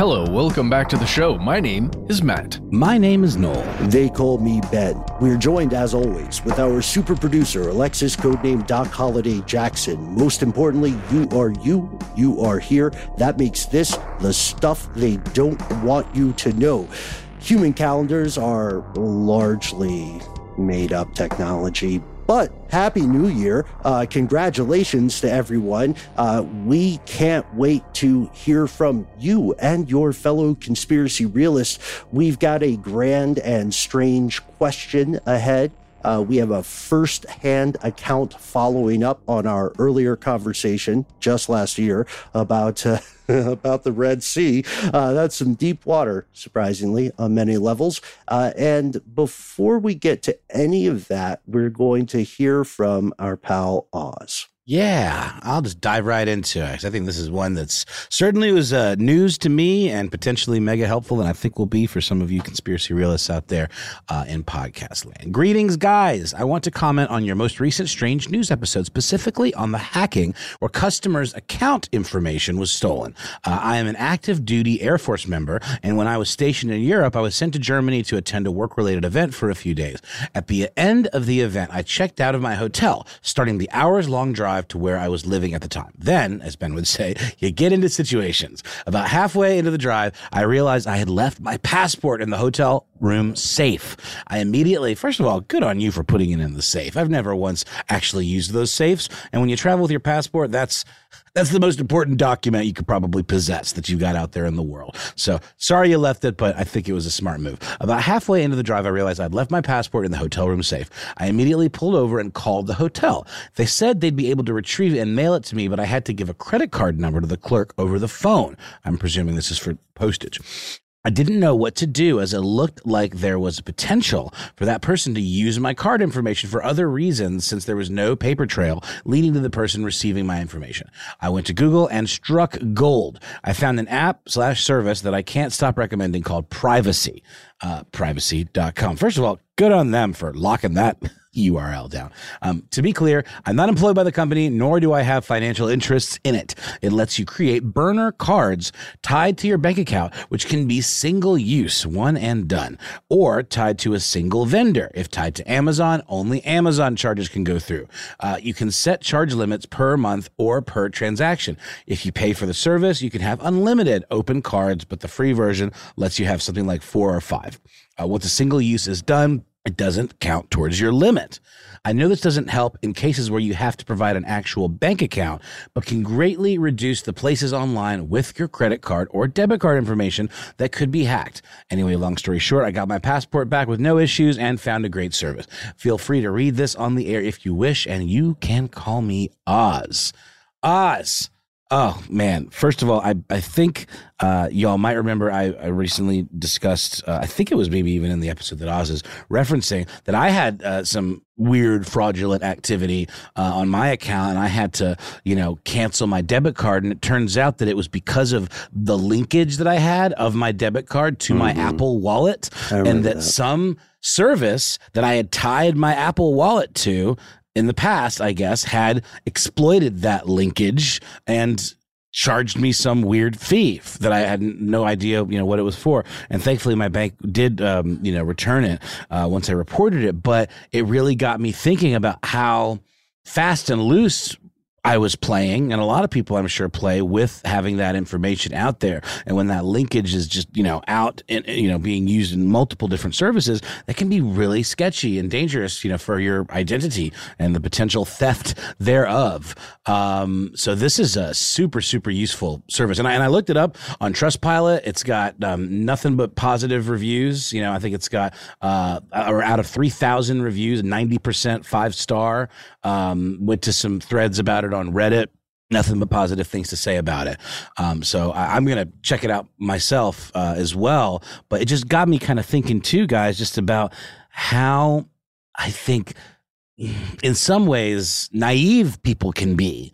Hello, welcome back to the show. My name is Matt. My name is Noel. They call me Ben. We're joined, as always, with our super producer, Alexis, codename Doc Holliday Jackson. Most importantly, you are you. You are here. That makes this the stuff they don't want you to know. Human calendars are largely made up technology, but Happy New Year. Uh, congratulations to everyone. Uh, we can't wait to hear from you and your fellow conspiracy realists. We've got a grand and strange question ahead. Uh, we have a first hand account following up on our earlier conversation just last year about. Uh, about the Red Sea. Uh, that's some deep water, surprisingly, on many levels. Uh, and before we get to any of that, we're going to hear from our pal Oz. Yeah, I'll just dive right into it. I think this is one that's certainly was uh, news to me and potentially mega helpful, and I think will be for some of you conspiracy realists out there uh, in podcast land. Greetings, guys. I want to comment on your most recent strange news episode, specifically on the hacking where customers' account information was stolen. Uh, I am an active duty Air Force member, and when I was stationed in Europe, I was sent to Germany to attend a work related event for a few days. At the end of the event, I checked out of my hotel, starting the hours long drive drive to where I was living at the time. Then, as Ben would say, you get into situations. About halfway into the drive, I realized I had left my passport in the hotel room safe. I immediately, first of all, good on you for putting it in the safe. I've never once actually used those safes. And when you travel with your passport, that's that's the most important document you could probably possess that you got out there in the world. So sorry you left it, but I think it was a smart move. About halfway into the drive, I realized I'd left my passport in the hotel room safe. I immediately pulled over and called the hotel. They said they'd be able to retrieve it and mail it to me, but I had to give a credit card number to the clerk over the phone. I'm presuming this is for postage. I didn't know what to do as it looked like there was potential for that person to use my card information for other reasons since there was no paper trail leading to the person receiving my information. I went to Google and struck gold. I found an app slash service that I can't stop recommending called Privacy, uh, privacy.com. First of all, good on them for locking that URL down. Um, to be clear, I'm not employed by the company, nor do I have financial interests in it. It lets you create burner cards tied to your bank account, which can be single use, one and done, or tied to a single vendor. If tied to Amazon, only Amazon charges can go through. Uh, you can set charge limits per month or per transaction. If you pay for the service, you can have unlimited open cards, but the free version lets you have something like four or five. Uh, once a single use is done, it doesn't count towards your limit. I know this doesn't help in cases where you have to provide an actual bank account, but can greatly reduce the places online with your credit card or debit card information that could be hacked. Anyway, long story short, I got my passport back with no issues and found a great service. Feel free to read this on the air if you wish, and you can call me Oz. Oz. Oh man! First of all, I I think uh, y'all might remember I, I recently discussed. Uh, I think it was maybe even in the episode that Oz is referencing that I had uh, some weird fraudulent activity uh, on my account, and I had to you know cancel my debit card. And it turns out that it was because of the linkage that I had of my debit card to mm-hmm. my Apple Wallet, and that, that some service that I had tied my Apple Wallet to in the past, I guess, had exploited that linkage and charged me some weird fee that I had no idea, you know, what it was for. And thankfully, my bank did, um, you know, return it uh, once I reported it. But it really got me thinking about how fast and loose I was playing, and a lot of people I'm sure play with having that information out there. And when that linkage is just, you know, out and, you know, being used in multiple different services, that can be really sketchy and dangerous, you know, for your identity and the potential theft thereof. Um, so this is a super, super useful service. And I, and I looked it up on Trustpilot. It's got um, nothing but positive reviews. You know, I think it's got, uh, or out of 3,000 reviews, 90% five star. Um, went to some threads about it on Reddit. Nothing but positive things to say about it. Um, so I, am going to check it out myself uh, as well. But it just got me kind of thinking too, guys, just about how I think in some ways naive people can be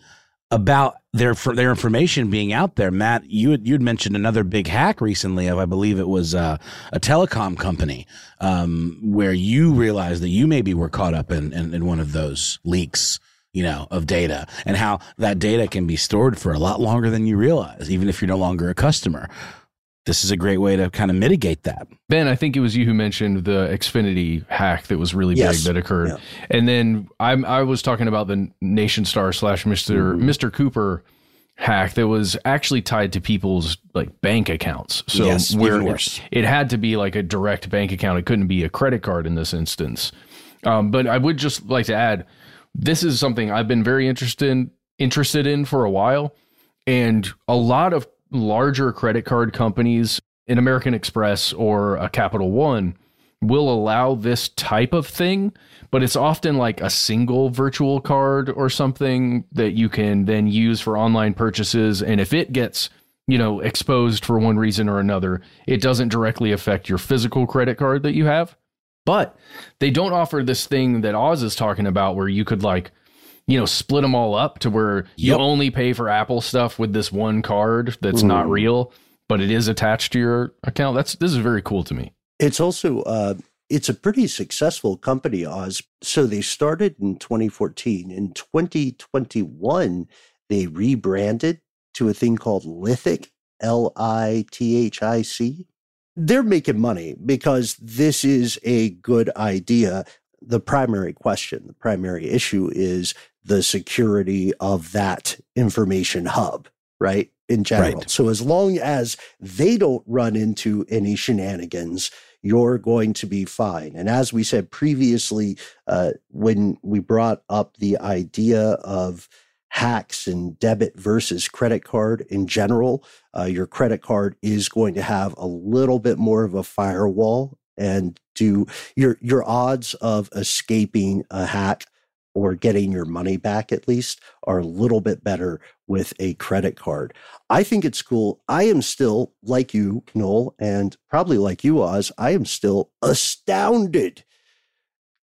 about their their information being out there. Matt, you you'd mentioned another big hack recently of I believe it was uh, a telecom company um, where you realized that you maybe were caught up in, in, in one of those leaks you know, of data and how that data can be stored for a lot longer than you realize, even if you're no longer a customer. This is a great way to kind of mitigate that. Ben, I think it was you who mentioned the Xfinity hack that was really yes. big that occurred. Yeah. And then I'm, I was talking about the Nationstar slash Mr. Mm-hmm. Mr. Cooper hack that was actually tied to people's like bank accounts. So yes, where it, it, had to be like a direct bank account. It couldn't be a credit card in this instance. Um, but I would just like to add this is something I've been very interested in, interested in for a while. And a lot of larger credit card companies, an American Express or a Capital One, will allow this type of thing, but it's often like a single virtual card or something that you can then use for online purchases. And if it gets, you know, exposed for one reason or another, it doesn't directly affect your physical credit card that you have. But they don't offer this thing that Oz is talking about where you could like, you know, split them all up to where you only pay for Apple stuff with this one card that's not real, but it is attached to your account. That's this is very cool to me. It's also uh it's a pretty successful company, Oz. So they started in 2014. In 2021, they rebranded to a thing called Lithic, L I T H I C they're making money because this is a good idea. The primary question, the primary issue is the security of that information hub, right? In general. Right. So as long as they don't run into any shenanigans, you're going to be fine. And as we said previously, uh, when we brought up the idea of hacks and debit versus credit card in general, uh, your credit card is going to have a little bit more of a firewall and do your your odds of escaping a hack or getting your money back at least are a little bit better with a credit card. I think it's cool. I am still like you, Noel, and probably like you, Oz. I am still astounded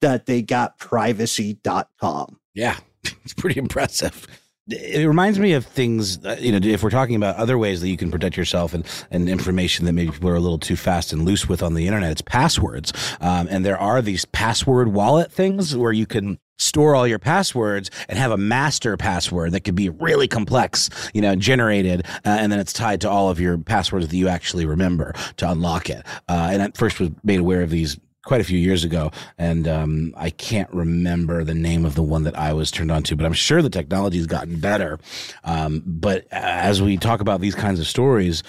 that they got privacy.com. Yeah, it's pretty impressive it reminds me of things uh, you know if we're talking about other ways that you can protect yourself and, and information that maybe people are a little too fast and loose with on the internet it's passwords um, and there are these password wallet things where you can store all your passwords and have a master password that could be really complex, you know, generated, uh, and then it's tied to all of your passwords that you actually remember to unlock it. Uh, and I first was made aware of these quite a few years ago, and um, I can't remember the name of the one that I was turned on to, but I'm sure the technology has gotten better. Um, but as we talk about these kinds of stories,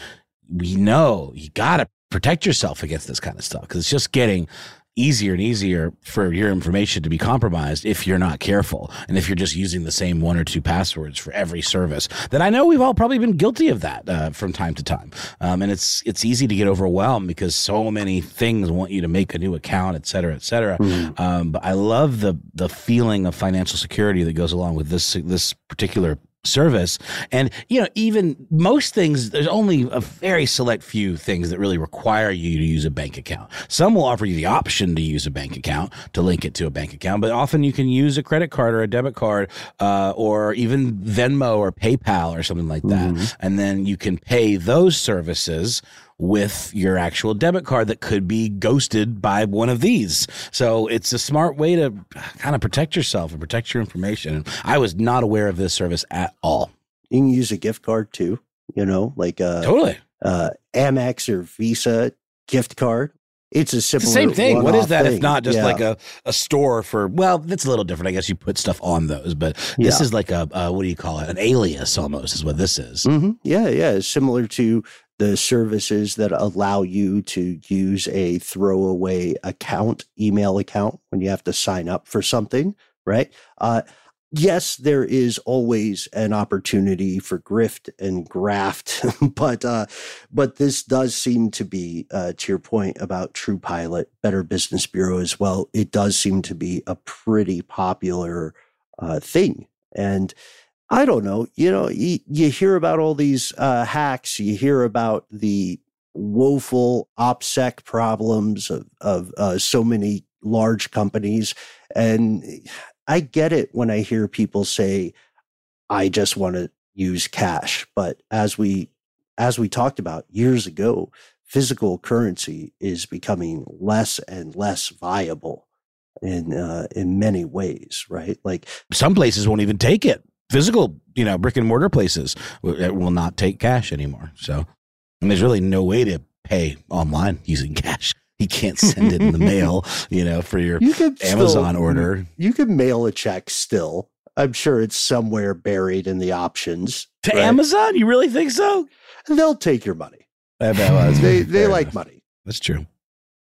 we know you got to protect yourself against this kind of stuff because it's just getting easier and easier for your information to be compromised if you're not careful and if you're just using the same one or two passwords for every service. That I know we've all probably been guilty of that uh, from time to time, um, and it's it's easy to get overwhelmed because so many things want you to make a new account, et cetera, et cetera. Mm. Um, but I love the the feeling of financial security that goes along with this this particular service. And, you know, even most things, there's only a very select few things that really require you to use a bank account. Some will offer you the option to use a bank account to link it to a bank account, but often you can use a credit card or a debit card, uh, or even Venmo or PayPal or something like that. Mm-hmm. And then you can pay those services with your actual debit card that could be ghosted by one of these. So it's a smart way to kind of protect yourself and protect your information. I was not aware of this service at all. You can use a gift card too, you know, like uh totally uh Amex or Visa gift card. It's a similar. It's the same thing. What is that thing. if not just yeah. like a, a store for? Well, that's a little different. I guess you put stuff on those, but this yeah. is like a uh, what do you call it? An alias almost is what this is. Mm-hmm. Yeah, yeah. It's similar to the services that allow you to use a throwaway account, email account when you have to sign up for something, right? Uh, yes, there is always an opportunity for grift and graft, but uh, but this does seem to be, uh, to your point about Trustpilot, Better Business Bureau as well. It does seem to be a pretty popular uh, thing, and I don't know. You know, you, you hear about all these uh, hacks. You hear about the woeful OPSEC problems of, of uh, so many large companies. And I get it when I hear people say, I just want to use cash. But as we, as we talked about years ago, physical currency is becoming less and less viable in uh, in many ways, right? Like some places won't even take it physical, you know, brick and mortar places will not take cash anymore. So, and there's really no way to pay online using cash. You can't send it in the mail, you know, for your you Amazon still, order. You can mail a check still. I'm sure it's somewhere buried in the options. To right? Amazon? You really think so? They'll take your money. they they like money. That's true.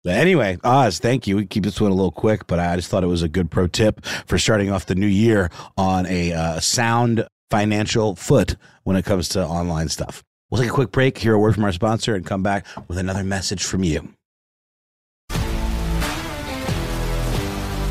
But anyway, Oz, thank you. We keep this one a little quick, but I just thought it was a good pro tip for starting off the new year on a uh, sound financial foot when it comes to online stuff. We'll take a quick break, hear a word from our sponsor, and come back with another message from you.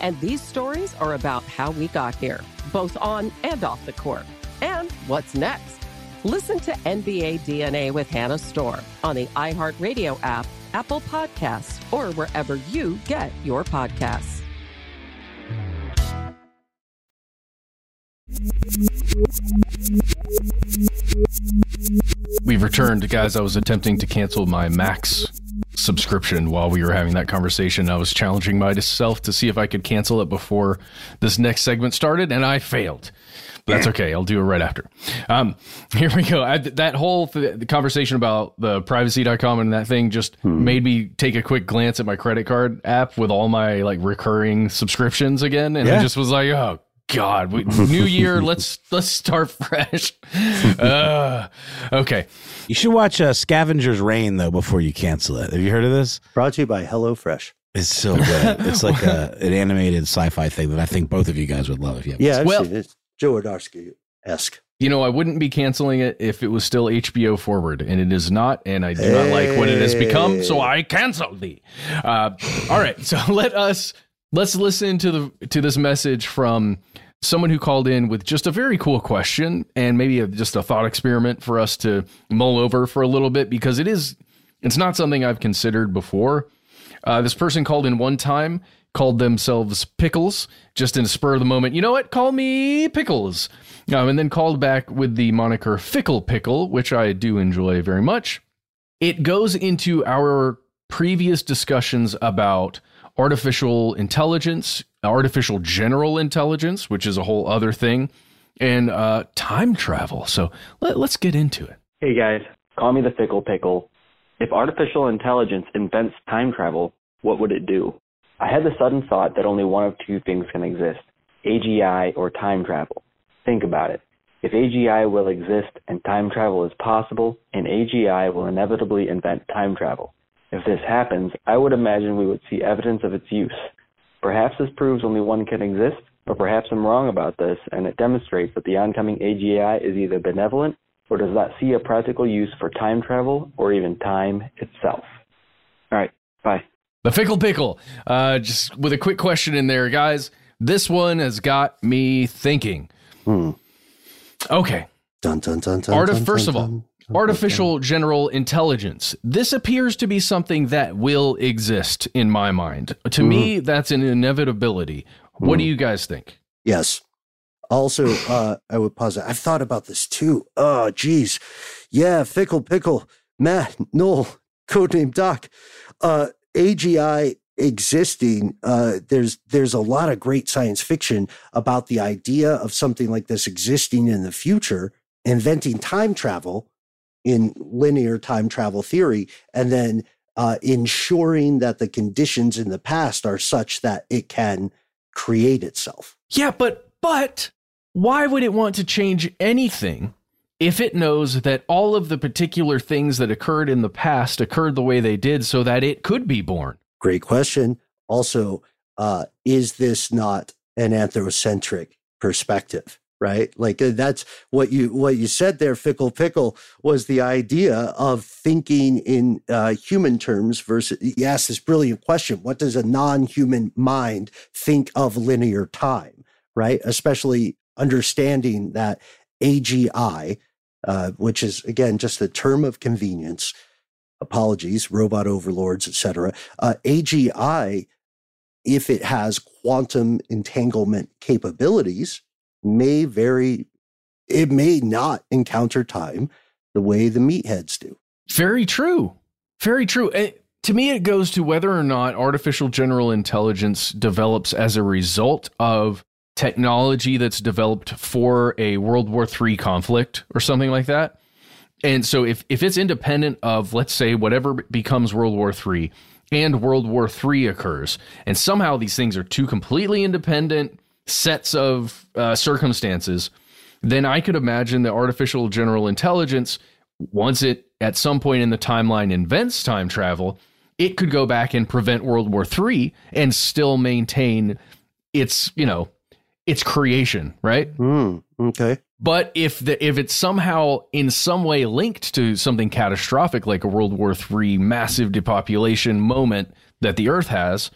And these stories are about how we got here, both on and off the court. And what's next? Listen to NBA DNA with Hannah Storm on the iHeartRadio app, Apple Podcasts, or wherever you get your podcasts. We've returned, guys. I was attempting to cancel my Max subscription while we were having that conversation. I was challenging myself to see if I could cancel it before this next segment started, and I failed. But that's okay. I'll do it right after. Um, here we go. I, that whole th- conversation about the privacy.com and that thing just hmm. made me take a quick glance at my credit card app with all my like recurring subscriptions again. And yeah. I just was like, oh, God, we, new year. let's let's start fresh. Uh, okay, you should watch uh, Scavenger's Reign though before you cancel it. Have you heard of this? Brought to you by HelloFresh. It's so good. it's like a, an animated sci-fi thing that I think both of you guys would love if you have. Yeah, I've well, seen it. Jodorowsky esque. You know, I wouldn't be canceling it if it was still HBO forward, and it is not, and I do hey. not like what it has become, so I cancel thee. Uh, all right, so let us let's listen to the to this message from someone who called in with just a very cool question and maybe a, just a thought experiment for us to mull over for a little bit because it is it's not something I've considered before. Uh, this person called in one time, called themselves Pickles, just in spur of the moment. You know what? Call me Pickles. Um, and then called back with the moniker Fickle Pickle, which I do enjoy very much. It goes into our previous discussions about artificial intelligence, artificial general intelligence, which is a whole other thing, and uh, time travel. So let, let's get into it. Hey guys, call me the fickle pickle. If artificial intelligence invents time travel, what would it do? I had the sudden thought that only one of two things can exist AGI or time travel. Think about it. If AGI will exist and time travel is possible, and AGI will inevitably invent time travel. If this happens, I would imagine we would see evidence of its use. Perhaps this proves only one can exist, or perhaps I'm wrong about this, and it demonstrates that the oncoming AGI is either benevolent or does not see a practical use for time travel or even time itself. All right, bye. The Fickle Pickle. Uh, just with a quick question in there, guys. This one has got me thinking. Hmm. Okay. Dun, dun, dun, dun, Art of, first of all, artificial general intelligence. This appears to be something that will exist in my mind. To mm. me, mm-hmm. that's an inevitability. What mm. do mm-hmm. you guys think? Yes. Also, uh, I would pause. it. I've thought about this too. Oh, geez. Yeah, Fickle Pickle, Matt, Noel, codename Doc. Uh, AGI existing, uh, there's there's a lot of great science fiction about the idea of something like this existing in the future, inventing time travel in linear time travel theory, and then uh, ensuring that the conditions in the past are such that it can create itself. Yeah, but but why would it want to change anything if it knows that all of the particular things that occurred in the past occurred the way they did so that it could be born? Great question. Also, uh, is this not an anthrocentric perspective? Right? Like uh, that's what you what you said there fickle pickle was the idea of thinking in uh, human terms versus you asked this brilliant question what does a non-human mind think of linear time right? Especially understanding that agi uh, which is again just a term of convenience apologies robot overlords etc uh, agi if it has quantum entanglement capabilities may very, it may not encounter time the way the meatheads do. Very true. Very true. It, eh, to me, it goes to whether or not artificial general intelligence develops as a result of technology that's developed for a World War III conflict or something like that. And so if, if it's independent of, let's say, whatever becomes World War III and World War III occurs, and somehow these things are two completely independent sets of uh, circumstances, then I could imagine the artificial general intelligence, once it at some point in the timeline invents time travel, it could go back and prevent World War III and still maintain its, you know, its creation, right? Mm, okay. But if the if it's somehow in some way linked to something catastrophic like a World War III massive depopulation moment that the Earth has,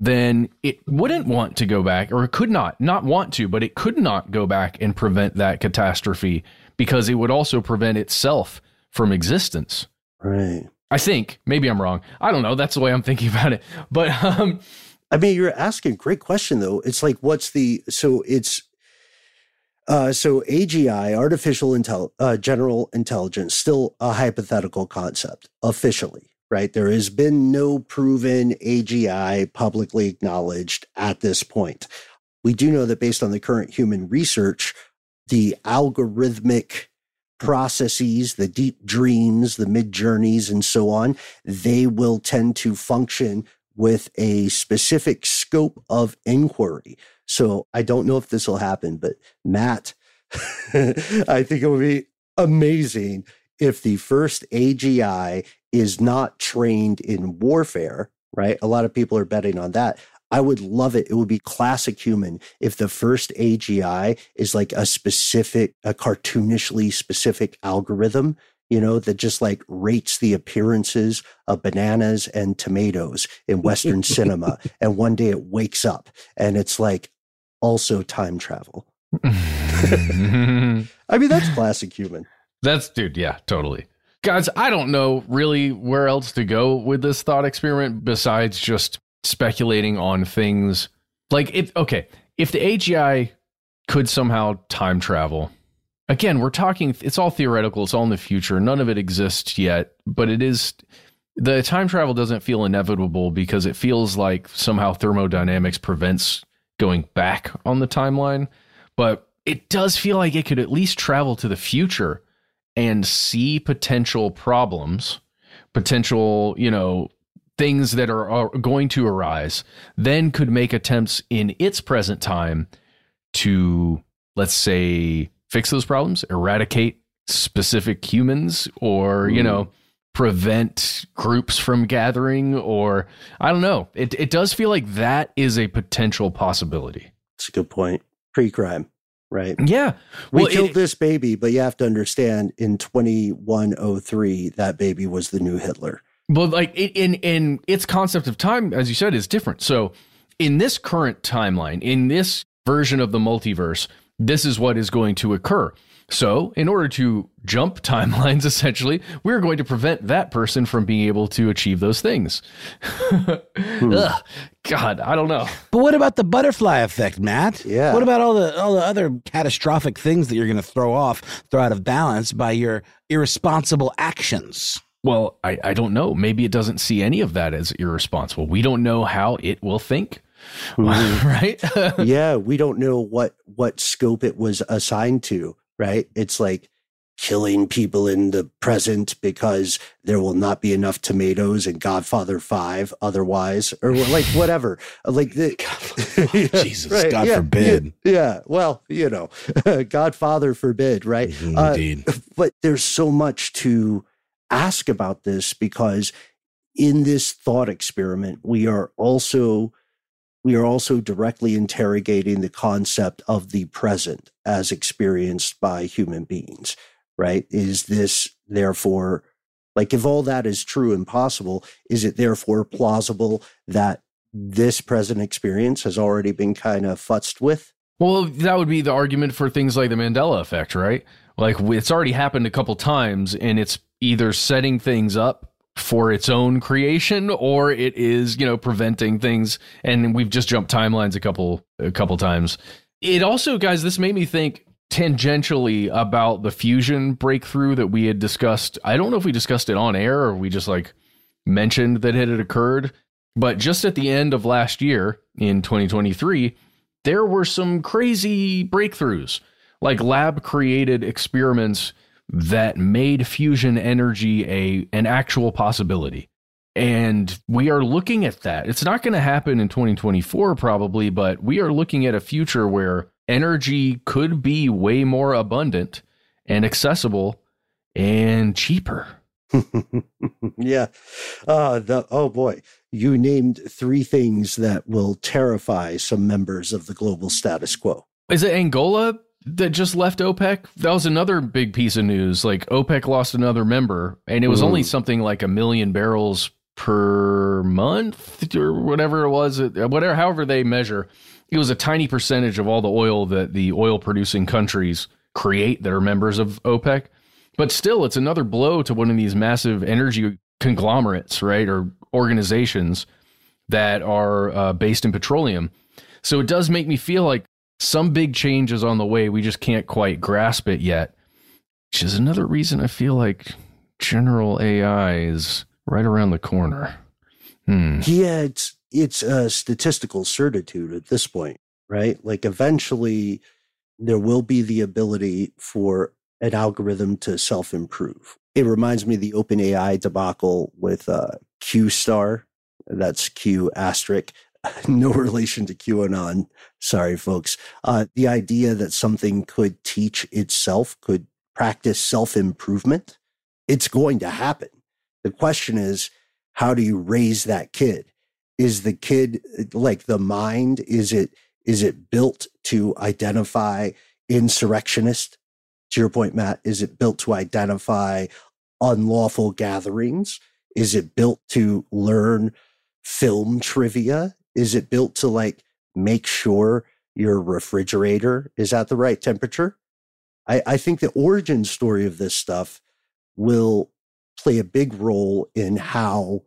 then it wouldn't want to go back, or it could not, not want to, but it could not go back and prevent that catastrophe because it would also prevent itself from existence. Right. I think maybe I'm wrong. I don't know. That's the way I'm thinking about it. But um, I mean, you're asking a great question though. It's like, what's the so it's uh, so AGI, artificial intel, uh, general intelligence, still a hypothetical concept officially, right? There has been no proven AGI publicly acknowledged at this point. We do know that based on the current human research, the algorithmic processes, the deep dreams, the Midjourneys, and so on, they will tend to function with a specific scope of inquiry. So I don't know if this will happen, but Matt, I think it would be amazing if the first AGI is not trained in warfare, right? A lot of people are betting on that. I would love it. It would be classic human if the first AGI is like a specific, a cartoonishly specific algorithm, you know, that just like rates the appearances of bananas and tomatoes in Western cinema. And one day it wakes up and it's like also time travel. I mean, that's classic human. That's, dude, yeah, totally. Guys, I don't know really where else to go with this thought experiment besides just speculating on things like if okay, if the AGI could somehow time travel. Again, we're talking it's all theoretical, it's all in the future. None of it exists yet, but it is the time travel doesn't feel inevitable because it feels like somehow thermodynamics prevents going back on the timeline, but it does feel like it could at least travel to the future and see potential problems, potential, you know, things that are, are going to arise, then could make attempts in its present time to, let's say, fix those problems, eradicate specific humans, or, you hmm. know, prevent groups from gathering, or I don't know. It, it does feel like that is a potential possibility. It's a good point. Pre crime right? Yeah. We well, killed it, this baby, but you have to understand in 2103, that baby was the new Hitler. Well, like in in its concept of time, as you said, is different. So in this current timeline, in this version of the multiverse, this is what is going to occur. So, in order to jump timelines, essentially, we're going to prevent that person from being able to achieve those things. hmm. Ugh, God, I don't know. But what about the butterfly effect, Matt? Yeah. What about all the all the other catastrophic things that you're going to throw off, throw out of balance by your irresponsible actions? Well, I, I don't know. Maybe it doesn't see any of that as irresponsible. We don't know how it will think. Mm-hmm. right? yeah, we don't know what what scope it was assigned to right? It's like killing people in the present because there will not be enough tomatoes in Godfather 5 otherwise or like whatever. Like the yeah, Jesus right, God yeah, forbid. yeah, yeah, well you know Godfather forbid right? Mm-hmm, uh, indeed. uh, but there's so much to ask about this because in this thought experiment we are also we are also directly interrogating the concept of the present as experienced by human beings, right? Is this therefore, like, if all that is true and possible, is it therefore plausible that this present experience has already been kind of futzed with? Well, that would be the argument for things like the Mandela effect, right? Like, it's already happened a couple times and it's either setting things up for its own creation or it is you know preventing things. And we've just jumped timelines a couple a couple times. It also guys this made me think tangentially about the fusion breakthrough that we had discussed. I don't know if we discussed it on air or we just like mentioned that it had occurred but just at the end of last year in 2023 there were some crazy breakthroughs. Like lab created experiments that made fusion energy a an actual possibility. And we are looking at that. It's not going to happen in 2024 probably, but we are looking at a future where energy could be way more abundant and accessible and cheaper. yeah. Uh, the, oh boy. You named three things that will terrify some members of the global status quo. Is it Angola that just left OPEC? That was another big piece of news. Like OPEC lost another member, and it was mm. only something like a million barrels per month or whatever it was, whatever, however they measure. It was a tiny percentage of all the oil that the oil producing countries create that are members of OPEC. But still, it's another blow to one of these massive energy conglomerates, right? Or organizations that are uh, based in petroleum. So it does make me feel like some big change is on the way. We just can't quite grasp it yet, which is another reason I feel like general AI is right around the corner. Hmm. Yeah, it's it's a statistical certitude at this point, right? Like eventually there will be the ability for an algorithm to self improve. It reminds me of the OpenAI debacle with uh, Q star. That's Q asterisk. no relation to QAnon. Sorry, folks. Uh, the idea that something could teach itself, could practice self improvement, it's going to happen. The question is, how do you raise that kid? Is the kid like the mind? Is it is it built to identify insurrectionist? To your point, Matt, is it built to identify unlawful gatherings? Is it built to learn film trivia? Is it built to like make sure your refrigerator is at the right temperature? I, I think the origin story of this stuff will play a big role in how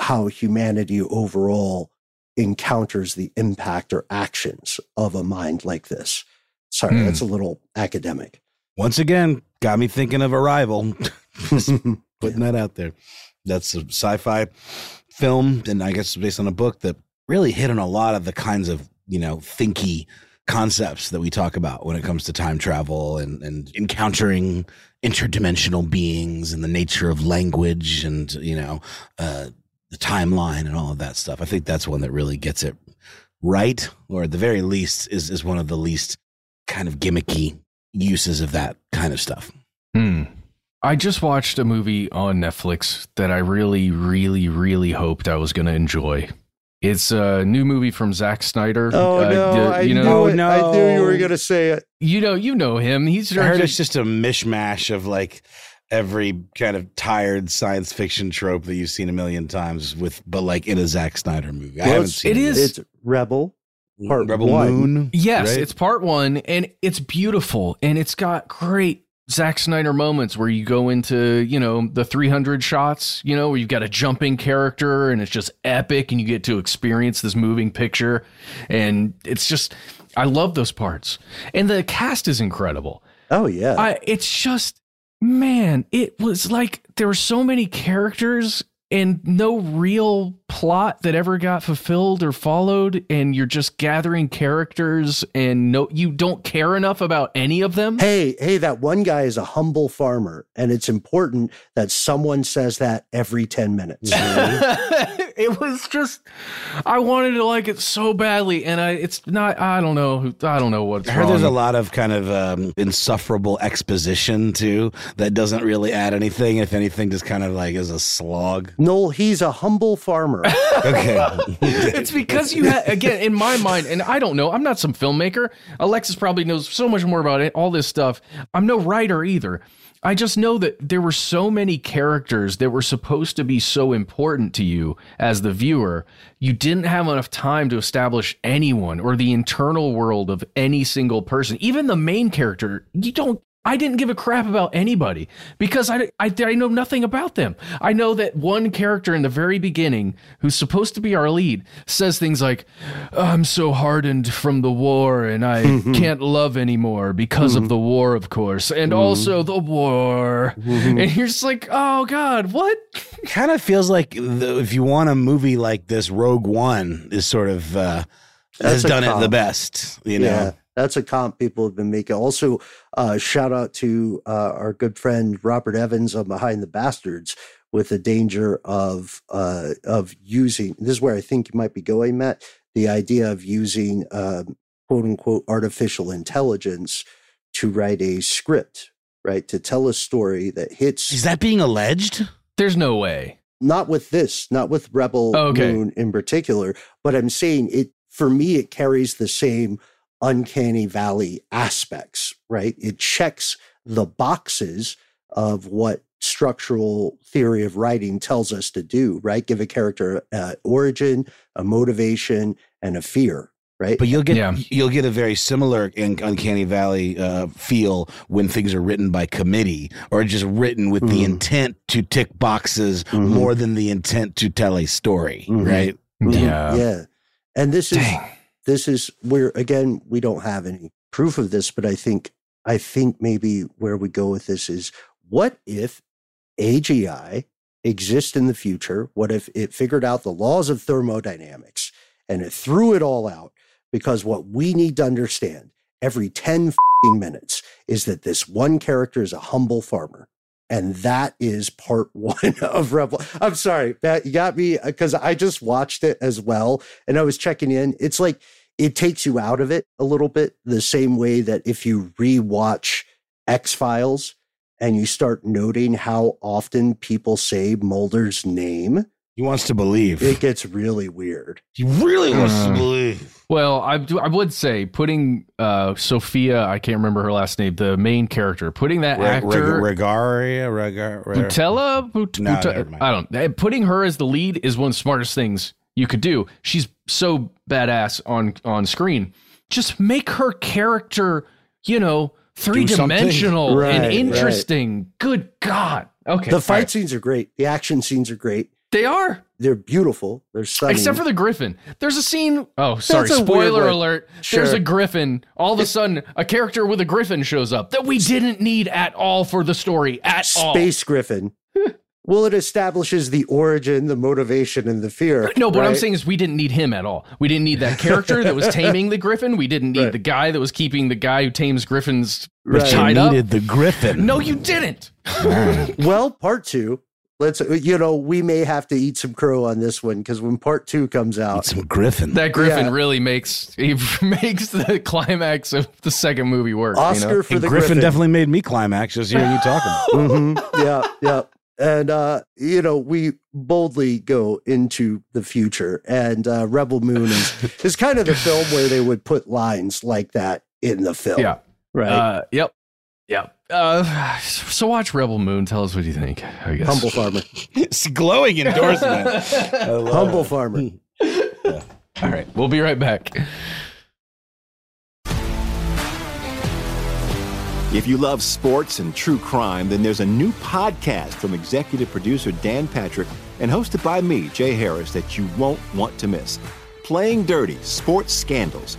how humanity overall encounters the impact or actions of a mind like this. Sorry, that's hmm. a little academic. Once again, got me thinking of Arrival. putting that out there. That's a sci-fi film, and I guess based on a book that really hit on a lot of the kinds of you know thinky concepts that we talk about when it comes to time travel and, and encountering interdimensional beings and the nature of language and you know uh, the timeline and all of that stuff. I think that's one that really gets it right, or at the very least is is one of the least kind of gimmicky uses of that kind of stuff. Hmm. I just watched a movie on Netflix that I really, really, really hoped I was going to enjoy. It's a new movie from Zack Snyder. Oh uh, no! I you know, knew it. No. I knew you were going to say it. You know, you know him. He's. I heard it's just a mishmash of like every kind of tired science fiction trope that you've seen a million times with, but like in a Zack Snyder movie. I haven't seen it. It is. It's Rebel. Part Rebel one. Moon. Yes, right? it's part one, and it's beautiful, and it's got great Zack Snyder moments where you go into, you know, the 300 shots, you know, where you've got a jumping character and it's just epic and you get to experience this moving picture. And it's just, I love those parts. And the cast is incredible. Oh, yeah. I, it's just, man, it was like there were so many characters and no real plot that ever got fulfilled or followed and you're just gathering characters and no you don't care enough about any of them hey hey that one guy is a humble farmer and it's important that someone says that every 10 minutes it was just I wanted to like it so badly, and I it's not. I don't know. I don't know what. I heard wrong. there's a lot of kind of um, insufferable exposition too that doesn't really add anything. If anything, just kind of like is a slog. Noel, he's a humble farmer. okay, it's because you had again in my mind, and I don't know. I'm not some filmmaker. Alexis probably knows so much more about it. All this stuff. I'm no writer either. I just know that there were so many characters that were supposed to be so important to you as the viewer. You didn't have enough time to establish anyone or the internal world of any single person. Even the main character, you don't I didn't give a crap about anybody because I, I, I, know nothing about them. I know that one character in the very beginning, who's supposed to be our lead, says things like, I'm so hardened from the war and I can't love anymore because of the war, of course, and mm-hmm. also the war. Mm-hmm. And you're just like, oh God, what? kind of feels like the, if you want a movie like this, Rogue One is sort of. Uh, has done it the best, you know. Yeah that's a comp people have been making. Also, uh, shout out to uh, our good friend Robert Evans on Behind the Bastards with the danger of uh, of using. This is where I think you might be going, Matt. The idea of using um, quote unquote artificial intelligence to write a script, right? To tell a story that hits. Is that being alleged? There's no way. Not with this, not with Rebel Oh, okay. Moon in particular, but I'm saying it for me, it carries the same uncanny valley aspects, right? It checks the boxes of what structural theory of writing tells us to do, right? Give a character uh, origin, a motivation, and a fear, right? But you'll get you'll get a very similar in Uncanny Valley uh, feel when things are written by committee or just written with the intent to tick boxes more than the intent to tell a story, right? Mhm. Yeah. And this is this is where again we don't have any proof of this, but I think I think maybe where we go with this is what if AGI exists in the future? What if it figured out the laws of thermodynamics and it threw it all out? Because what we need to understand every 10 fing minutes is that this one character is a humble farmer. And that is part one of Rebel. I'm sorry, Matt, you got me because I just watched it as well. And I was checking in. It's like it takes you out of it a little bit, the same way that if you rewatch X Files and you start noting how often people say Mulder's name. He wants to believe. It gets really weird. He really wants Uh, to believe. Well, I, I would say putting uh, Sofia, I can't remember her last name, the main character, putting that Reg- actor. Reg- Regaria, Regar, Reg- Boutella? But- no, Boutella I don't. eh, Putting her as the lead is one of the smartest things you could do. She's so badass on on screen. Just make her character, you know, three dimensional Right, and right. interesting. Good God. Okay. The fight right. scenes are great. The action scenes are great. They are. They're beautiful. They're stunning. Except for the griffin. There's a scene. Oh, sorry. That's a Spoiler alert. Sure. There's a griffin. All of a sudden, a character with a griffin shows up that we didn't need at all for the story. At all. Space Griffin. well, it establishes the origin, the motivation, and the fear. No, but what I'm saying is we didn't need him at all. We didn't need that character that was taming the griffin. We didn't need Right. the guy that was keeping the guy who tames griffins Right. tied you up. needed the griffin. No, you didn't. well, part two. Let's you know we may have to eat some crow on this one because when part two comes out, some griffin. That griffin Yeah. really makes he makes the climax of the second movie work. Oscar you know? for And the griffin, griffin. definitely made me climax just hearing you talking. Mhm. Yeah, yeah. And uh, you know, we boldly go into the future, and uh, Rebel Moon is is kind of the film where they would put lines like that in the film. Yeah. right. Uh, yep. Yep. Uh, so watch Rebel Moon. Tell us what you think. I guess. Humble farmer, it's glowing endorsement. Humble it. farmer. All right. We'll be right back. If you love sports and true crime, then there's a new podcast from executive producer Dan Patrick and hosted by me, Jay Harris, that you won't want to miss. Playing Dirty Sports Scandals.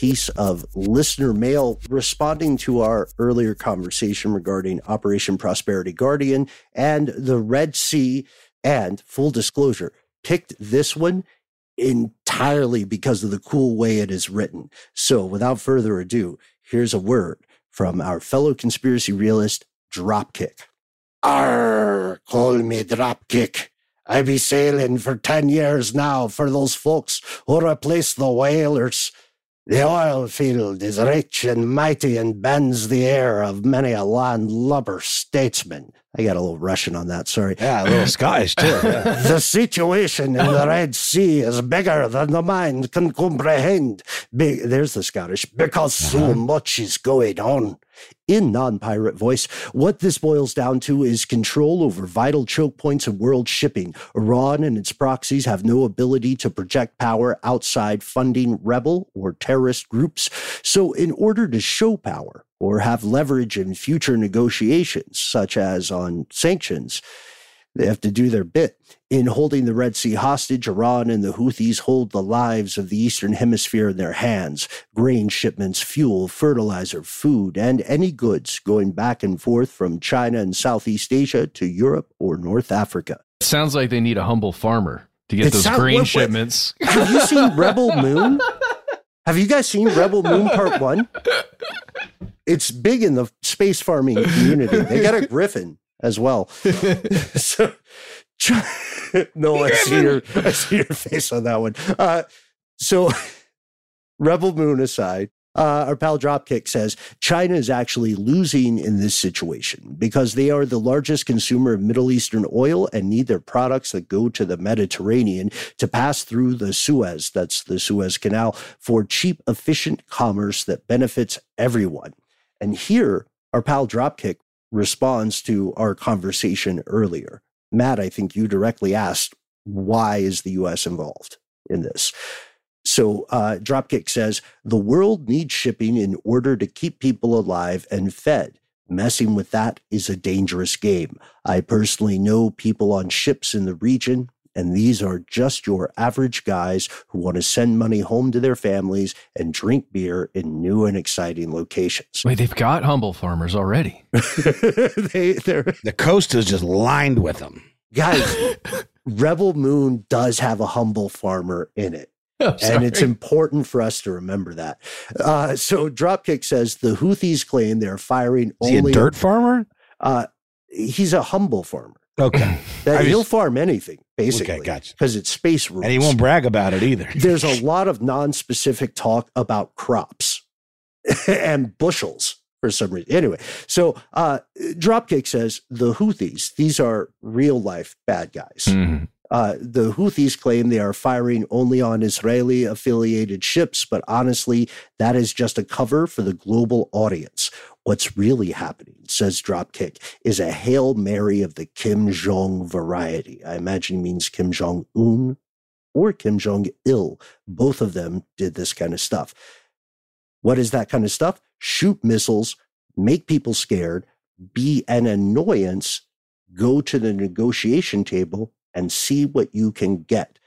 piece of listener mail responding to our earlier conversation regarding Operation Prosperity Guardian and the Red Sea. And full disclosure, picked this one entirely because of the cool way it is written. So without further ado, here's a word from our fellow conspiracy realist, Dropkick. Arr, call me Dropkick. I be sailing for 10 years now for those folks who replaced the whalers. The oil field is rich and mighty and bends the air of many a landlubber statesman. I got a little Russian on that, sorry. Yeah, a little Scottish too. Yeah. the situation in the Red Sea is bigger than the mind can comprehend. Big, there's the Scottish, because so uh-huh. much is going on. In non pirate voice, what this boils down to is control over vital choke points of world shipping. Iran and its proxies have no ability to project power outside funding rebel or terrorist groups. So, in order to show power or have leverage in future negotiations, such as on sanctions, they have to do their bit. In holding the Red Sea hostage, Iran and the Houthis hold the lives of the Eastern Hemisphere in their hands grain shipments, fuel, fertilizer, food, and any goods going back and forth from China and Southeast Asia to Europe or North Africa. Sounds like they need a humble farmer to get It those sound- grain wait, wait. shipments. Have you seen Rebel Moon? Have you guys seen Rebel Moon Part One? It's big in the space farming community. They got a griffin as well. so, no, I see your, I see your face on that one. Uh, so, Rebel Moon aside, uh, our pal Dropkick says China is actually losing in this situation because they are the largest consumer of Middle Eastern oil and need their products that go to the Mediterranean to pass through the Suez, that's the Suez Canal, for cheap, efficient commerce that benefits everyone. And here, our pal Dropkick responds to our conversation earlier. Matt, I think you directly asked, why is the US involved in this? So uh, Dropkick says the world needs shipping in order to keep people alive and fed. Messing with that is a dangerous game. I personally know people on ships in the region, and these are just your average guys who want to send money home to their families and drink beer in new and exciting locations. Wait, they've got humble farmers already. they, they're The coast is just lined with them. guys. Rebel Moon does have a humble farmer in it. and it's important for us to remember that. Uh, so Dropkick says the Houthis claim they're firing Is he a only dirt farmer? Uh, he's a humble farmer. Okay. That I he'll farm anything basically. Okay, gotcha. Because it's space rules. And he won't brag about it either. There's a lot of non-specific talk about crops and bushels for some reason. Anyway, so uh, Dropkick says the Houthis, these are real life bad guys. Mhm. Uh, the Houthis claim they are firing only on Israeli affiliated ships, but honestly, that is just a cover for the global audience. What's really happening, says Dropkick, is a Hail Mary of the Kim Jong variety. I imagine he means Kim Jong Un or Kim Jong il. Both of them did this kind of stuff. What is that kind of stuff? Shoot missiles, make people scared, be an annoyance, go to the negotiation table and see what you can get.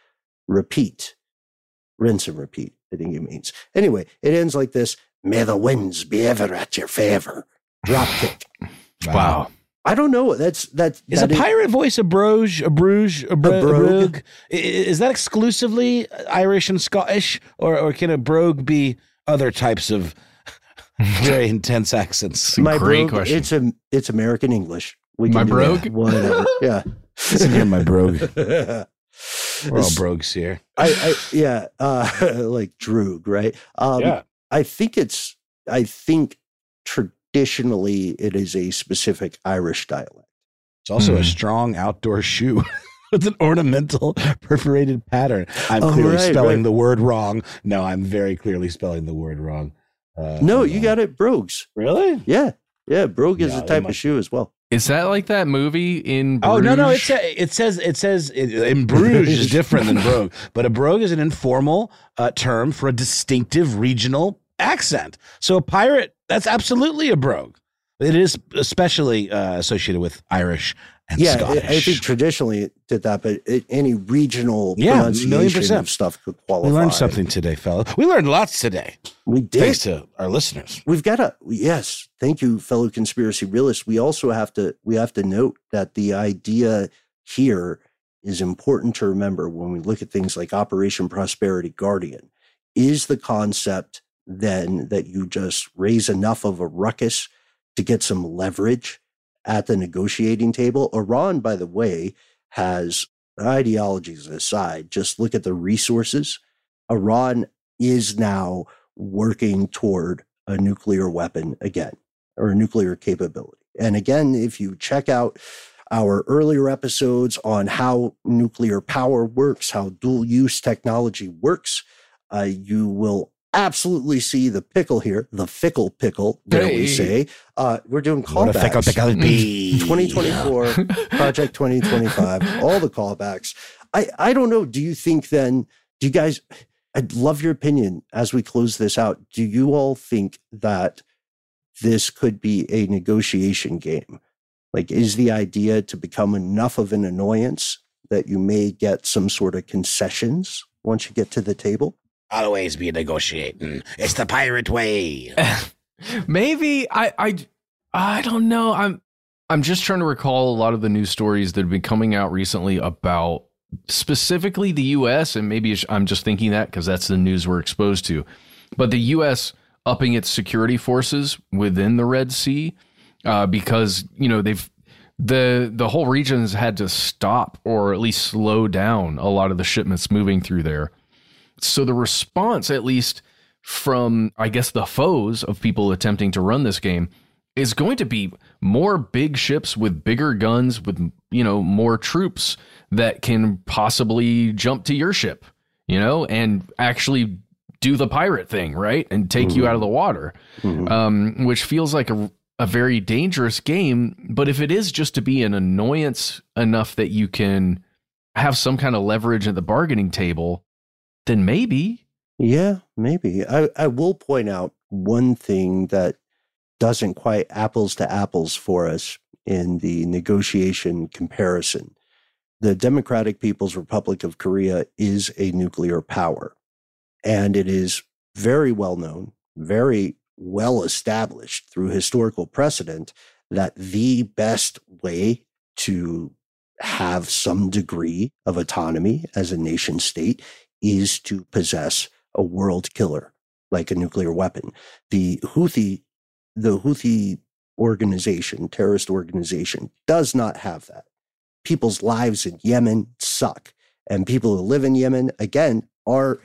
Repeat, rinse and repeat. I think he means. Anyway, it ends like this May the winds be ever at your favor. Drop kick. wow. wow. I don't know. That's that's is that a pirate voice a brogue, a bruges, a, bro- a, brogue? Is that exclusively Irish and Scottish, or or can a brogue be other types of very intense accents? My great brogue, question. It's a it's American English. We my brogue, whatever. yeah, listen here, my brogue. We're all brogues here. I, I yeah, uh, like Droog, right? Um, yeah. I think it's. I think traditionally it is a specific Irish dialect. It's also mm. a hmm. strong outdoor shoe. with an ornamental perforated pattern. I'm oh, clearly right, spelling right. the word wrong. No, I'm very clearly spelling the word wrong. Uh, no, you got it, brogues. Really? Yeah, yeah. Brogue is no, a type of shoe as well. Is that like that movie in? Bruges? Oh no, no. It, sa- it says it says it, in Bruges is different than brogue, but a brogue is an informal uh, term for a distinctive regional accent. So a pirate, that's absolutely a brogue. It is especially uh, associated with Irish and yeah, Scottish. I think traditionally it did that, but it, any regional yeah, pronunciation of stuff could qualify. We learned something today, fellow. We learned lots today. We did. Thanks to our listeners. We've got a yes. Thank you, fellow conspiracy realists. We also have to we have to note that the idea here is important to remember when we look at things like Operation Prosperity Guardian. Is the concept then that you just raise enough of a ruckus to get some leverage at the negotiating table. Iran, by the way, has ideologies aside, just look at the resources. Iran is now working toward a nuclear weapon again, or a nuclear capability. And again, if you check out our earlier episodes on how nuclear power works, how dual use technology works, uh, you will absolutely see the pickle here, the fickle pickle, dare hey. we say. Uh, we're doing callbacks. Fickle pickle be. 2024, Project 2025, all the callbacks. I, I don't know. Do you think then, do you guys, I'd love your opinion as we close this out. Do you all think that this could be a negotiation game? Like, is the idea to become enough of an annoyance that you may get some sort of concessions once you get to the table? Always be negotiating. It's the pirate way. Maybe I I I don't know. I'm I'm just trying to recall a lot of the news stories that have been coming out recently about specifically the U.S. and maybe I'm just thinking that because that's the news we're exposed to, but the U.S. upping its security forces within the Red Sea uh, because you know they've the the whole region has had to stop or at least slow down a lot of the shipments moving through there so the response, at least from, I guess, the foes of people attempting to run this game, is going to be more big ships with bigger guns, with, you know, more troops that can possibly jump to your ship, you know, and actually do the pirate thing, right? And take mm-hmm. you out of the water, mm-hmm. um, which feels like a, a very dangerous game. But if it is just to be an annoyance enough that you can have some kind of leverage at the bargaining table, then maybe. Yeah, maybe. I, I will point out one thing that doesn't quite apples to apples for us in the negotiation comparison. The Democratic People's Republic of Korea is a nuclear power, and it is very well known, very well established through historical precedent that the best way to have some degree of autonomy as a nation state is to possess a world killer like a nuclear weapon. The Houthi, the Houthi organization, terrorist organization, does not have that. People's lives in Yemen suck. And people who live in Yemen, again, are,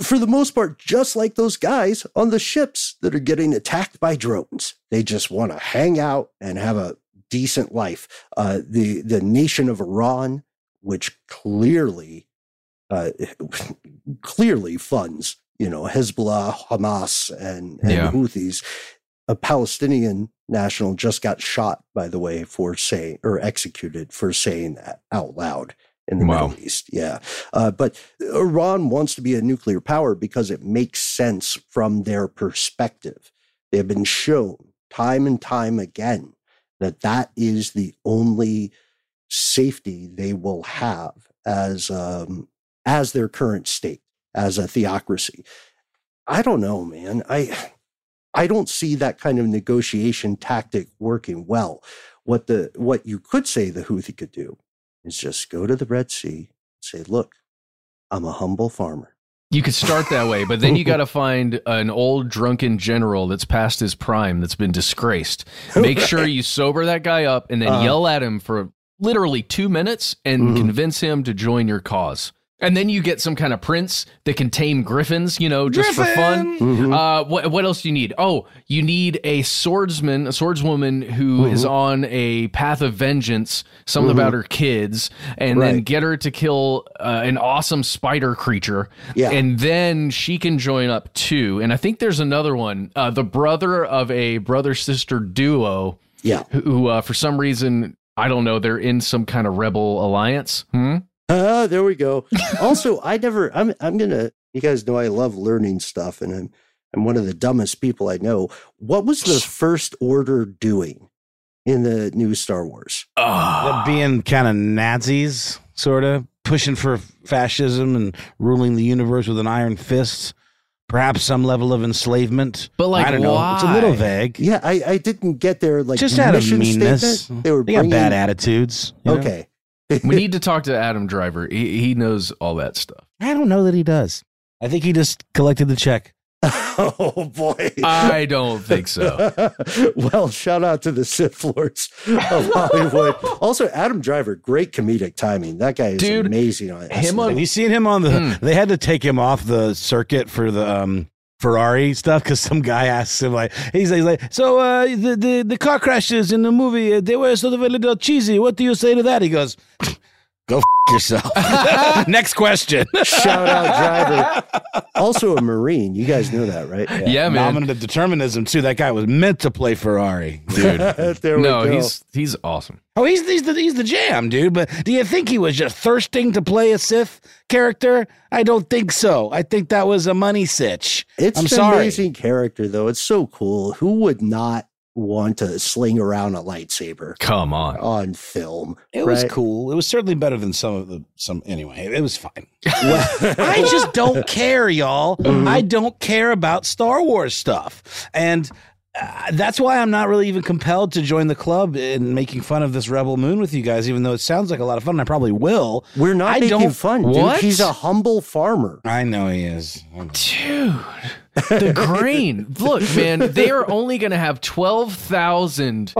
for the most part, just like those guys on the ships that are getting attacked by drones. They just want to hang out and have a decent life. Uh, the, the nation of Iran, which clearly uh, clearly funds, you know, Hezbollah, Hamas, and, and yeah. Houthis. A Palestinian national just got shot, by the way, for saying or executed for saying that out loud in the wow. Middle East. Yeah. Uh, but Iran wants to be a nuclear power because it makes sense from their perspective. They have been shown time and time again that that is the only safety they will have as um, as their current state, as a theocracy. I don't know, man. I I don't see that kind of negotiation tactic working well. What the what you could say the Houthi could do is just go to the Red Sea, and say, "Look, I'm a humble farmer. You could start that way, but then you got to find an old drunken general that's past his prime, that's been disgraced. Make sure you sober that guy up and then uh, yell at him for literally two minutes and mm-hmm. convince him to join your cause. And then you get some kind of prince that can tame griffins, you know, just Griffin! for fun. Mm-hmm. Uh, what, what else do you need? Oh, you need a swordsman, a swordswoman who mm-hmm. is on a path of vengeance, something mm-hmm. about her kids, and right. then get her to kill uh, an awesome spider creature. Yeah. And then she can join up too. And I think there's another one, uh, the brother of a brother sister duo. Yeah. Who, uh, for some reason, I don't know, they're in some kind of rebel alliance. Hmm? Ah, there we go. also, I never. I'm. I'm gonna. You guys know I love learning stuff, and I'm. I'm one of the dumbest people I know. What was the First Order doing in the new Star Wars? Uh, being kind of Nazis, sort of pushing for fascism and ruling the universe with an iron fist. Perhaps some level of enslavement. But like, I don't why? know. It's a little vague. Yeah, I, I didn't get their like just out of meanness. Statement. They were they bringing, got bad attitudes. Okay. Know? we need to talk to Adam Driver. He, he knows all that stuff. I don't know that he does. I think he just collected the check. oh boy. I don't think so. well, shout out to the Sith Lords of Hollywood. also, Adam Driver, great comedic timing. That guy is Dude, amazing on him. On, have you seen him on the? Mm. They had to take him off the circuit for the um Ferrari stuff because some guy asks him like he's, like so uh, the, the the car crashes in the movie uh, they were sort of a little cheesy. What do you say to that? He goes. Go f- yourself. Next question. Shout out driver. Also a Marine. You guys know that, right? Yeah, yeah man. Nominative determinism too. That guy was meant to play Ferrari, dude. there no, we go. he's he's awesome. Oh, he's he's the he's the jam, dude. But do you think he was just thirsting to play a Sith character? I don't think so. I think that was a money sitch. It's I'm an sorry. amazing character, though. It's so cool. Who would not want to sling around a lightsaber. Come on. On film. It right? was cool. It was certainly better than some of the some anyway. It was fine. I just don't care, y'all. Mm-hmm. I don't care about Star Wars stuff. And uh, that's why I'm not really even compelled to join the club in making fun of this Rebel Moon with you guys, even though it sounds like a lot of fun. I probably will. We're not I making fun, dude. What? He's a humble farmer. I know he is. Dude the grain. Look, man, they are only going to have 12,000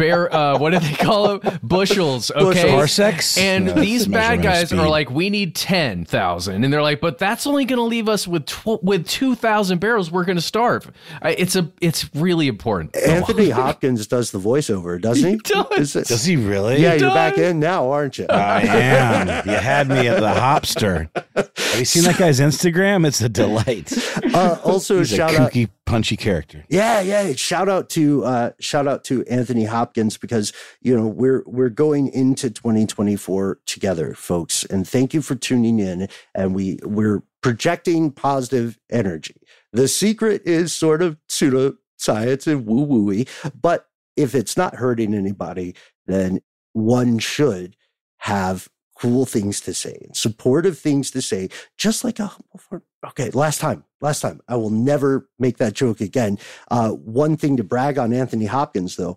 bear, uh, what do they call it? Bushels. Okay. Parsecs. And no, these bad guys are like, we need 10,000. And they're like, but that's only going to leave us with, tw- with 2,000 barrels. We're going to starve. It's a, it's really important. Anthony Hopkins does the voiceover, doesn't he? he does. It, does he really? Yeah, he you're back in now, aren't you? I am. you had me at the hopster. Have you seen that guy's Instagram? It's a delight. Uh, also, He's shout a kooky, out, punchy character. Yeah, yeah. Shout out to uh, shout out to Anthony Hopkins because you know we're we're going into 2024 together, folks, and thank you for tuning in. And we we're projecting positive energy. The secret is sort of pseudo science and woo wooey, but if it's not hurting anybody, then one should have cool things to say and supportive things to say, just like a humble farm. Okay, last time, last time. I will never make that joke again. Uh, one thing to brag on Anthony Hopkins, though,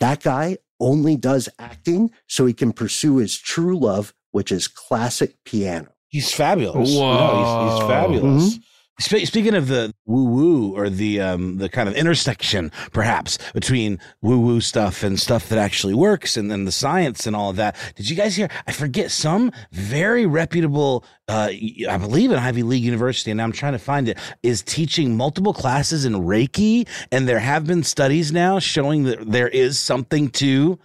that guy only does acting so he can pursue his true love, which is classic piano. He's fabulous. Whoa. No, he's, he's, fabulous. Mm-hmm. Speaking of the woo woo or the um, the kind of intersection, perhaps between woo woo stuff and stuff that actually works, and then the science and all of that. Did you guys hear? I forget some very reputable, uh, I believe an Ivy League university, and I'm trying to find it, is teaching multiple classes in Reiki, and there have been studies now showing that there is something to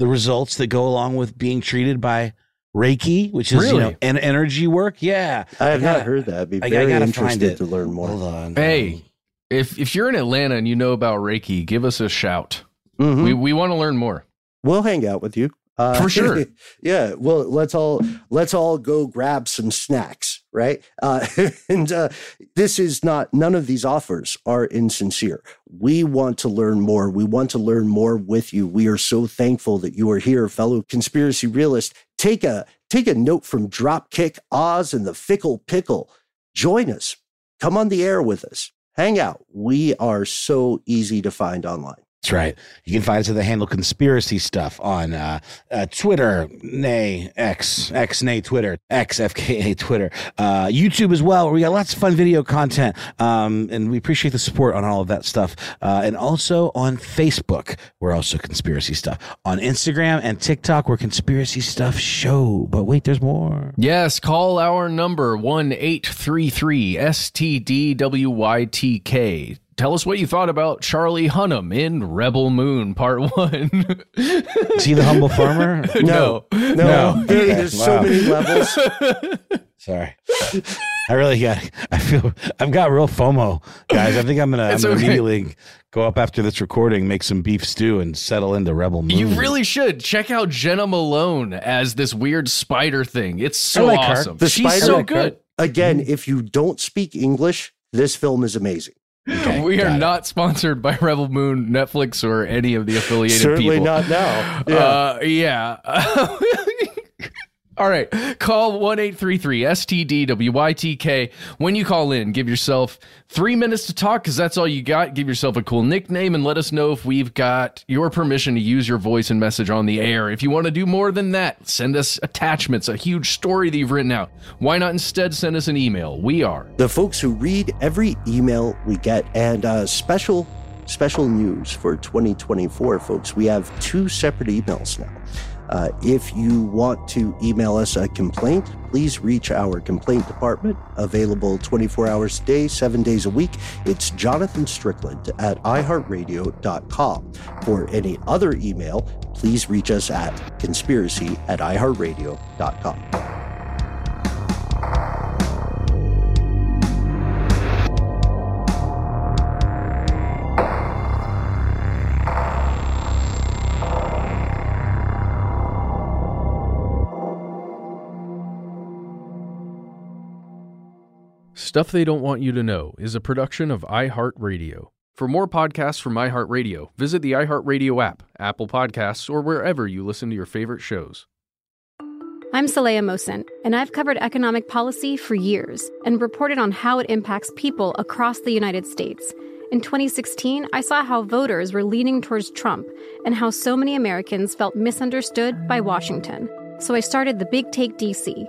the results that go along with being treated by Reiki, which is really? you know an energy work. Yeah, I have I not heard that. I'd be very I, interested to learn more. Hold on. Hey, if if you're in Atlanta and you know about Reiki, give us a shout. Mm-hmm. We we want to learn more. We'll hang out with you. Uh, For sure. yeah. Well, let's all let's all go grab some snacks, right? Uh, and uh, this is not. None of these offers are insincere. We want to learn more. We want to learn more with you. We are so thankful that you are here, fellow conspiracy realist. Take a take a note from Dropkick Oz and the Fickle Pickle. join us. Come on the air with us. Hang out. We are so easy to find online. That's right. You can find us at the handle conspiracy stuff on uh, uh, Twitter, nay, X, X, nay, Twitter, X, FKA, Twitter, uh, YouTube as well, where we got lots of fun video content. Um, and we appreciate the support on all of that stuff. Uh, and also on Facebook, we're also conspiracy stuff. On Instagram and TikTok, we're conspiracy stuff show. But wait, there's more. Yes, call our number 1 833 STDWYTK tell us what you thought about Charlie Hunnam in Rebel Moon Part One. Is he the humble farmer? no, no, no. There, there's wow. so many levels. Sorry, I really got. I feel I've got real FOMO, guys. I think I'm gonna, I'm gonna okay. immediately go up after this recording, make some beef stew, and settle into Rebel Moon. You really should check out Jena Malone as this weird spider thing. It's so like awesome. She's spider, so good. Again, if you don't speak English, this film is amazing. Okay, we are it. not sponsored by Rebel Moon, Netflix, or any of the affiliated Certainly people. not now. Yeah. Uh, yeah. All right. Call 1 833 STDWYTK. When you call in, give yourself three minutes to talk because that's all you got. Give yourself a cool nickname and let us know if we've got your permission to use your voice and message on the air. If you want to do more than that, send us attachments, a huge story that you've written out. Why not instead send us an email? We are the folks who read every email we get and uh, special. Special news for 2024, folks. We have two separate emails now. Uh, if you want to email us a complaint, please reach our complaint department, available 24 hours a day, seven days a week. It's Jonathan Strickland at iHeartRadio.com. For any other email, please reach us at conspiracy at iHeartRadio.com. Stuff They Don't Want You to Know is a production of iHeartRadio. For more podcasts from iHeartRadio, visit the iHeartRadio app, Apple Podcasts, or wherever you listen to your favorite shows. I'm Saleha Mohsin, and I've covered economic policy for years and reported on how it impacts people across the United States. In 2016, I saw how voters were leaning towards Trump and how so many Americans felt misunderstood by Washington. So I started the Big Take DC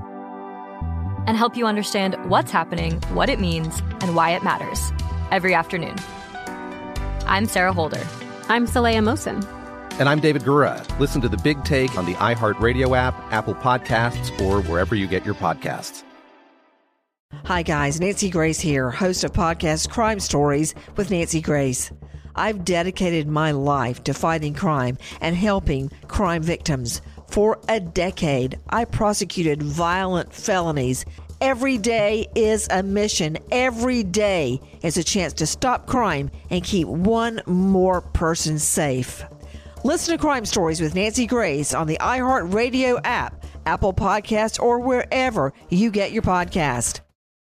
and help you understand what's happening, what it means, and why it matters every afternoon. I'm Sarah Holder. I'm Saleha Mohsin. And I'm David Gura. Listen to the big take on the iHeartRadio app, Apple Podcasts, or wherever you get your podcasts. Hi, guys. Nancy Grace here, host of podcast Crime Stories with Nancy Grace. I've dedicated my life to fighting crime and helping crime victims. For a decade, I prosecuted violent felonies. Every day is a mission. Every day is a chance to stop crime and keep one more person safe. Listen to Crime Stories with Nancy Grace on the iHeartRadio app, Apple Podcast, or wherever you get your podcast.